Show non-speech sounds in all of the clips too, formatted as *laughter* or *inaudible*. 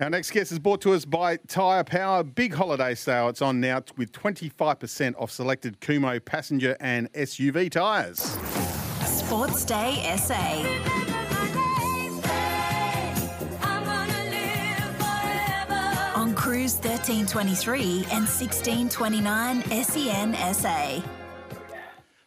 Our next guest is brought to us by Tyre Power. Big holiday sale. It's on now with 25% off selected Kumho passenger and SUV tyres. Sports Day SA. On Cruise 1323 and 1629 SEN SA.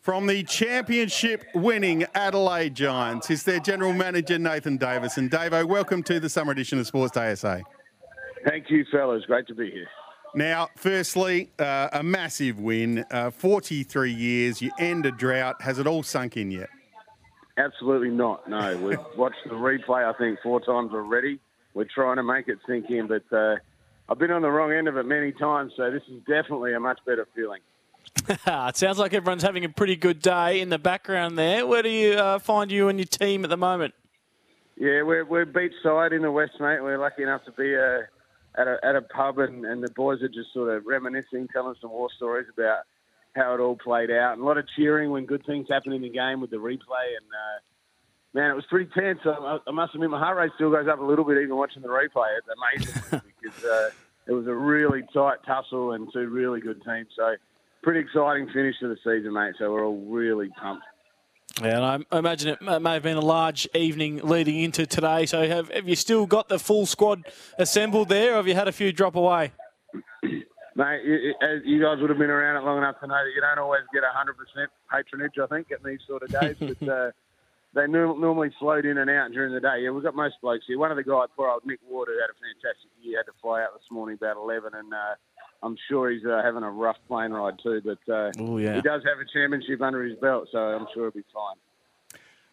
From the championship winning Adelaide Giants is their general manager, Nathan Davis. And Davo, welcome to the summer edition of Sports Day SA. Thank you, fellas. Great to be here. Now, firstly, uh, a massive win. Uh, 43 years, you end a drought. Has it all sunk in yet? Absolutely not. No, we've *laughs* watched the replay. I think four times already. We're trying to make it sink in, but uh, I've been on the wrong end of it many times. So this is definitely a much better feeling. *laughs* it sounds like everyone's having a pretty good day in the background there. Where do you uh, find you and your team at the moment? Yeah, we're we're beachside in the west, mate. We're lucky enough to be uh, at a at a pub, and, and the boys are just sort of reminiscing, telling some war stories about how it all played out, and a lot of cheering when good things happen in the game with the replay. And uh, man, it was pretty tense. I, I must admit, my heart rate still goes up a little bit even watching the replay. It's amazing *laughs* because uh, it was a really tight tussle and two really good teams. So pretty exciting finish to the season, mate. So we're all really pumped. Yeah, and I imagine it may have been a large evening leading into today. So have, have you still got the full squad assembled there, or have you had a few drop away? *clears throat* Mate, you, you guys would have been around it long enough to know that you don't always get 100% patronage, I think, at these sort of days. *laughs* but uh, they normally float in and out during the day. Yeah, we've got most blokes here. One of the guys, poor old Nick Ward, who had a fantastic year, had to fly out this morning about 11 and... Uh, I'm sure he's uh, having a rough plane ride too, but uh, Ooh, yeah. he does have a championship under his belt, so I'm sure he'll be fine.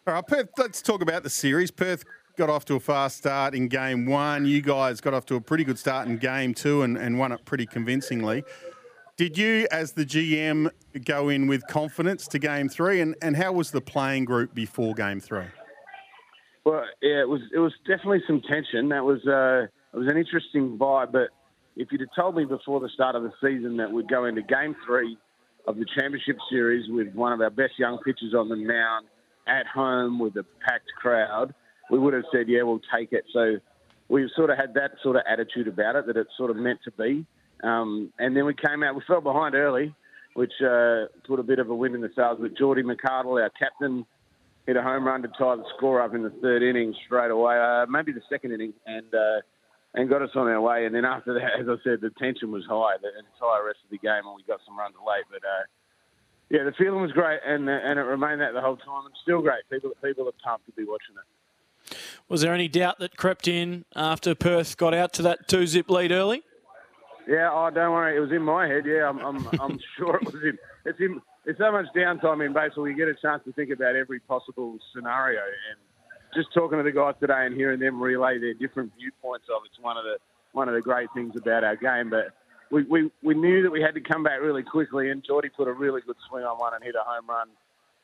All right, Perth, let's talk about the series. Perth got off to a fast start in game one. You guys got off to a pretty good start in game two and, and won it pretty convincingly. Did you, as the GM, go in with confidence to game three? And, and how was the playing group before game three? Well, yeah, it was it was definitely some tension. That was uh, it was an interesting vibe, but if you'd have told me before the start of the season that we'd go into game three of the championship series with one of our best young pitchers on the mound at home with a packed crowd, we would have said, yeah, we'll take it. So we've sort of had that sort of attitude about it, that it's sort of meant to be. Um, and then we came out, we fell behind early, which uh, put a bit of a wind in the sails. But Geordie McArdle, our captain, hit a home run to tie the score up in the third inning straight away, uh, maybe the second inning. And uh, and got us on our way. And then after that, as I said, the tension was high the entire rest of the game, and we got some runs late. But uh, yeah, the feeling was great, and uh, and it remained that the whole time. It's still great. People people are pumped to be watching it. Was there any doubt that crept in after Perth got out to that two zip lead early? Yeah, oh, don't worry, it was in my head. Yeah, I'm I'm, I'm *laughs* sure it was in. It's in. It's so much downtime in baseball. You get a chance to think about every possible scenario, and just talking to the guys today and hearing them relay their different viewpoints of it's one of the one of the great things about our game. But we, we, we knew that we had to come back really quickly, and Geordie put a really good swing on one and hit a home run,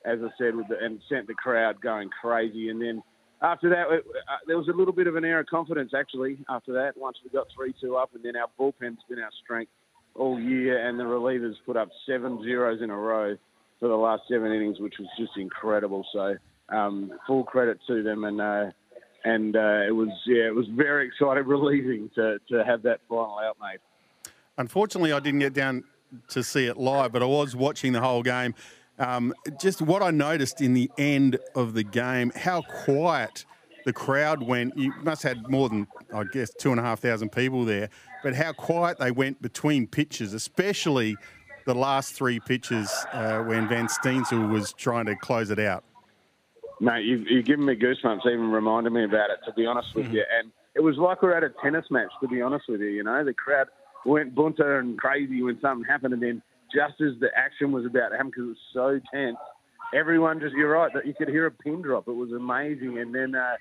as I said, the, and sent the crowd going crazy. And then after that, it, uh, there was a little bit of an air of confidence actually. After that, once we got three two up, and then our bullpen's been our strength all year, and the relievers put up seven zeros in a row for the last seven innings, which was just incredible. So um, full credit to them, and uh, and uh, it was yeah, it was very exciting, *laughs* relieving to to have that final out, mate. Unfortunately, I didn't get down to see it live, but I was watching the whole game. Um, just what I noticed in the end of the game, how quiet the crowd went. You must have had more than, I guess, two and a half thousand people there, but how quiet they went between pitches, especially the last three pitches uh, when Van Steensel was trying to close it out. Mate, you've, you've given me goosebumps even reminding me about it, to be honest with mm-hmm. you. And it was like we are at a tennis match, to be honest with you. You know, the crowd went bunter and crazy when something happened. And then just as the action was about to happen, because it was so tense, everyone just, you're right, that you could hear a pin drop. It was amazing. And then uh,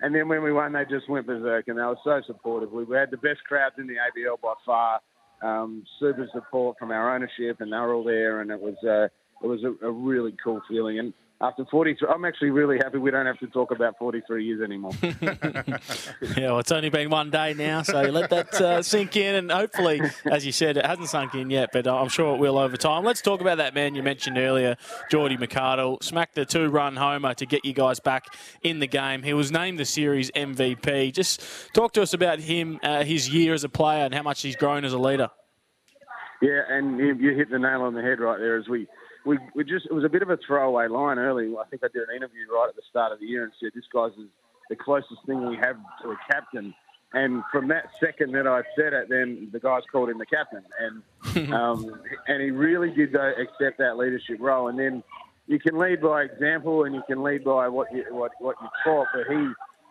and then when we won, they just went berserk, and they were so supportive. We had the best crowds in the ABL by far. Um, super support from our ownership, and they were all there, and it was uh, it was a, a really cool feeling. And after 43, I'm actually really happy we don't have to talk about 43 years anymore. *laughs* *laughs* yeah, well, it's only been one day now, so let that uh, sink in. And hopefully, as you said, it hasn't sunk in yet, but I'm sure it will over time. Let's talk about that man you mentioned earlier, Geordie McArdle. Smacked the two run homer to get you guys back in the game. He was named the series MVP. Just talk to us about him, uh, his year as a player, and how much he's grown as a leader. Yeah, and you hit the nail on the head right there as we we, we just it was a bit of a throwaway line early. I think I did an interview right at the start of the year and said this guy's the closest thing we have to a captain. And from that second that I said it, then the guys called him the captain, and *laughs* um, and he really did accept that leadership role. And then you can lead by example, and you can lead by what you what what you taught. But he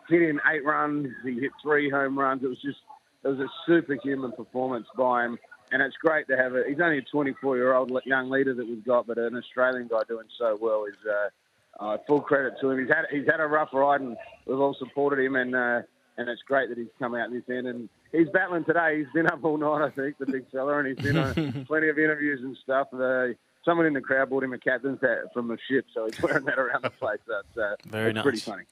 hit in eight runs, he hit three home runs. It was just it was a superhuman performance by him and it's great to have a. He's only a 24 year old young leader that we've got, but an Australian guy doing so well is uh, uh, full credit to him. He's had he's had a rough ride, and we've all supported him, and uh, and it's great that he's come out this end. And he's battling today. He's been up all night, I think, the big fella, and he's been on *laughs* plenty of interviews and stuff. Uh, someone in the crowd bought him a captain's hat from the ship, so he's *laughs* wearing that around the place. That's uh, very nice. Pretty funny.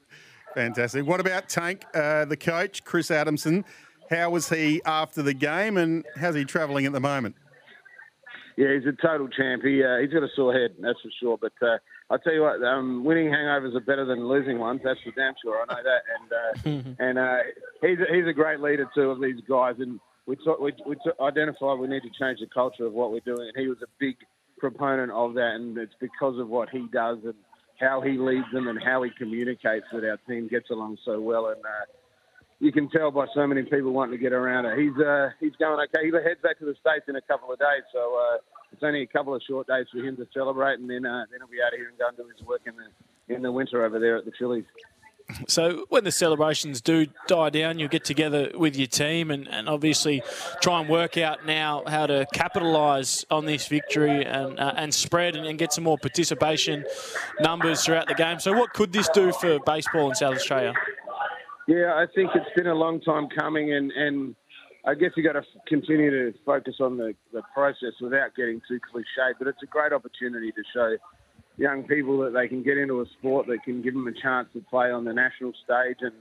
Fantastic. What about Tank, uh, the coach, Chris Adamson? How was he after the game, and how's he travelling at the moment? Yeah, he's a total champ. He uh, he's got a sore head, that's for sure. But uh, I tell you what, um, winning hangovers are better than losing ones. That's for damn sure. I know that. And uh, *laughs* and uh, he's a, he's a great leader too of these guys. And we t- we, we t- identified we need to change the culture of what we're doing. And he was a big proponent of that. And it's because of what he does and how he leads them and how he communicates that our team gets along so well. And uh, you can tell by so many people wanting to get around it. He's uh, he's going okay. He heads back to the states in a couple of days, so uh, it's only a couple of short days for him to celebrate, and then uh, then he'll be out of here and go and do his work in the in the winter over there at the Phillies. So when the celebrations do die down, you'll get together with your team and, and obviously try and work out now how to capitalise on this victory and uh, and spread and, and, get some more participation numbers throughout the game. So what could this do for baseball in South Australia? Yeah, I think it's been a long time coming, and, and I guess you got to continue to focus on the, the process without getting too cliche. But it's a great opportunity to show young people that they can get into a sport that can give them a chance to play on the national stage. And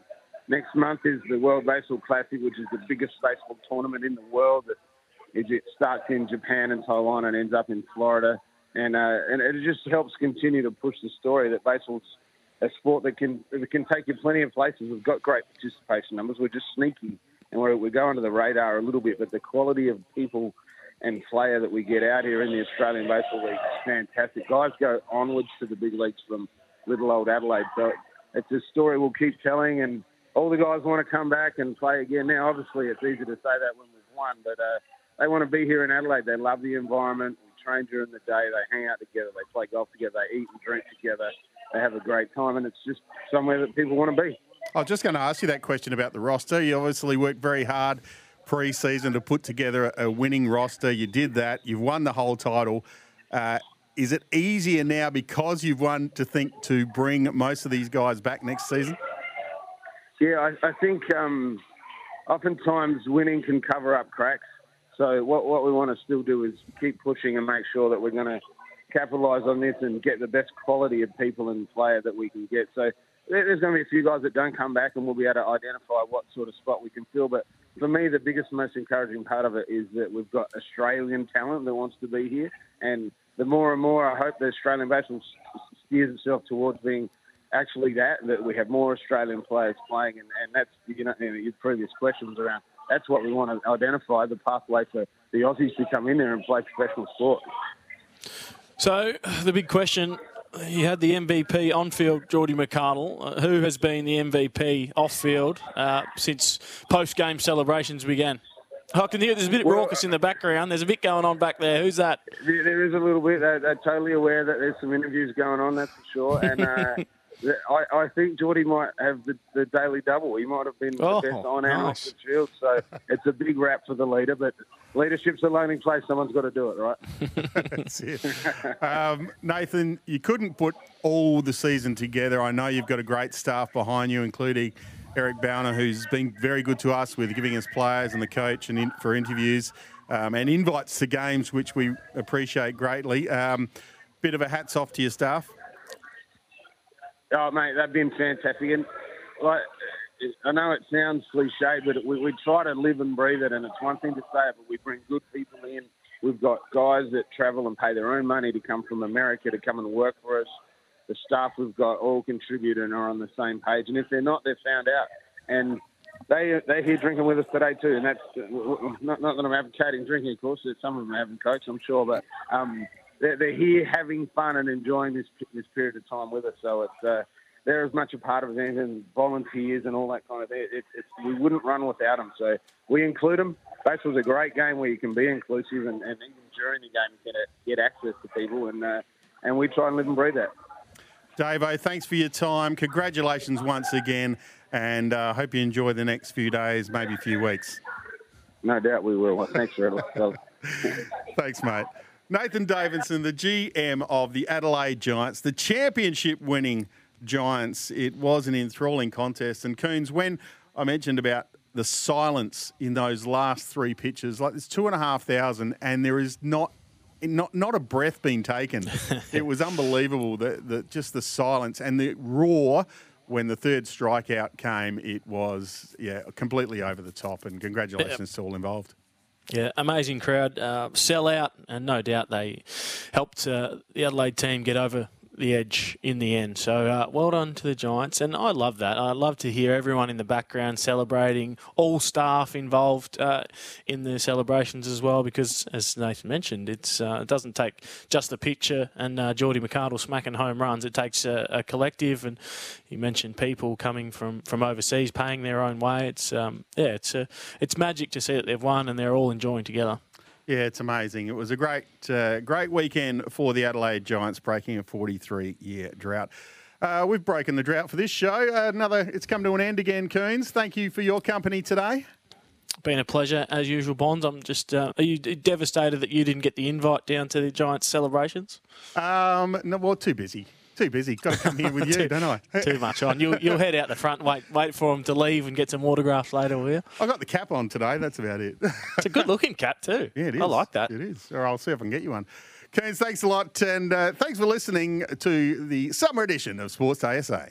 next month is the World Baseball Classic, which is the biggest baseball tournament in the world. It, it starts in Japan and Taiwan and ends up in Florida. And, uh, and it just helps continue to push the story that baseball's a sport that can that can take you plenty of places. We've got great participation numbers. We're just sneaky and we're, we go under the radar a little bit, but the quality of people and player that we get out here in the Australian Baseball League is fantastic. Guys go onwards to the big leagues from little old Adelaide. So it's a story we'll keep telling, and all the guys want to come back and play again. Now, obviously, it's easy to say that when we've won, but uh, they want to be here in Adelaide. They love the environment. We train during the day. They hang out together. They play golf together. They eat and drink together they have a great time, and it's just somewhere that people want to be. I was just going to ask you that question about the roster. You obviously worked very hard pre-season to put together a winning roster. You did that. You've won the whole title. Uh, is it easier now because you've won to think to bring most of these guys back next season? Yeah, I, I think um, oftentimes winning can cover up cracks. So what, what we want to still do is keep pushing and make sure that we're going to capitalise on this and get the best quality of people and player that we can get. So there's going to be a few guys that don't come back, and we'll be able to identify what sort of spot we can fill. But for me, the biggest, most encouraging part of it is that we've got Australian talent that wants to be here, and the more and more I hope the Australian baseball steers itself towards being actually that that we have more Australian players playing, and, and that's you know your previous questions around. That's what we want to identify the pathway for the Aussies to come in there and play professional sport. So the big question. You had the MVP on field, Geordie McArdle. Uh, who has been the MVP off field uh, since post game celebrations began? I can hear there's a bit well, raucous in the background. There's a bit going on back there. Who's that? There is a little bit. They're, they're totally aware that there's some interviews going on, that's for sure. And uh, *laughs* I, I, think Geordie might have the, the, daily double. He might have been oh, the best on and nice. the field. So *laughs* it's a big rap for the leader, but leadership's a learning place. Someone's got to do it, right? *laughs* That's it. Um, Nathan, you couldn't put all the season together. I know you've got a great staff behind you, including Eric Bowner, who's been very good to us with giving us players and the coach and in, for interviews um, and invites to games, which we appreciate greatly. Um, bit of a hats off to your staff. Oh, mate, they've been fantastic. And like, I know it sounds cliche, but we, we try to live and breathe it. And it's one thing to say it, but we bring good people in. We've got guys that travel and pay their own money to come from America to come and work for us. The staff we've got all contribute and are on the same page. And if they're not, they're found out. And they they're here drinking with us today too. And that's not, not that I'm advocating drinking, of course. Some of them haven't coached, I'm sure, but um, they're, they're here having fun and enjoying this this period of time with us. So it's uh, they're as much a part of it as volunteers and all that kind of thing. It, it's, we wouldn't run without them. So we include them. Was a great game where you can be inclusive and, and even during the game you get, get access to people and uh, and we try and live and breathe that. Davo, thanks for your time. Congratulations once again, and I uh, hope you enjoy the next few days, maybe a few weeks. No doubt we will. Thanks, *laughs* thanks, mate. Nathan Davison, the GM of the Adelaide Giants, the championship winning Giants. It was an enthralling contest. And Coons, when I mentioned about the silence in those last three pitches, like there's two and a half thousand, and there is not not not a breath being taken. *laughs* it was unbelievable that the, just the silence and the roar when the third strikeout came. It was yeah completely over the top. And congratulations to all involved. Yeah, amazing crowd, uh, sell out, and no doubt they helped uh, the Adelaide team get over the edge in the end. So uh, well done to the Giants, and I love that. I love to hear everyone in the background celebrating, all staff involved uh, in the celebrations as well, because as Nathan mentioned, it's uh, it doesn't take just the pitcher and uh, Geordie McArdle smacking home runs. It takes a, a, collective, and you mentioned people coming from, from overseas paying their own way. It's um, yeah, it's a, it's magic to see that they've won and they're all enjoying together. Yeah, it's amazing. It was a great, uh, great weekend for the Adelaide Giants, breaking a 43-year drought. Uh, we've broken the drought for this show. Uh, another, it's come to an end again, Coons. Thank you for your company today. Been a pleasure as usual, Bonds. I'm just. Uh, are you devastated that you didn't get the invite down to the Giants celebrations? Um, no, well, too busy. Too busy. Got to come here with *laughs* you, too, don't I? too much on. You'll, you'll head out the front, wait wait for him to leave and get some autographs later, will you? I got the cap on today. That's about it. *laughs* it's a good looking cap too. *laughs* Yeah, it is. I like that. It is. Or I'll see if I can get you one. Keynes, thanks a lot. And uh, thanks for listening to the summer edition of Sports Day SA.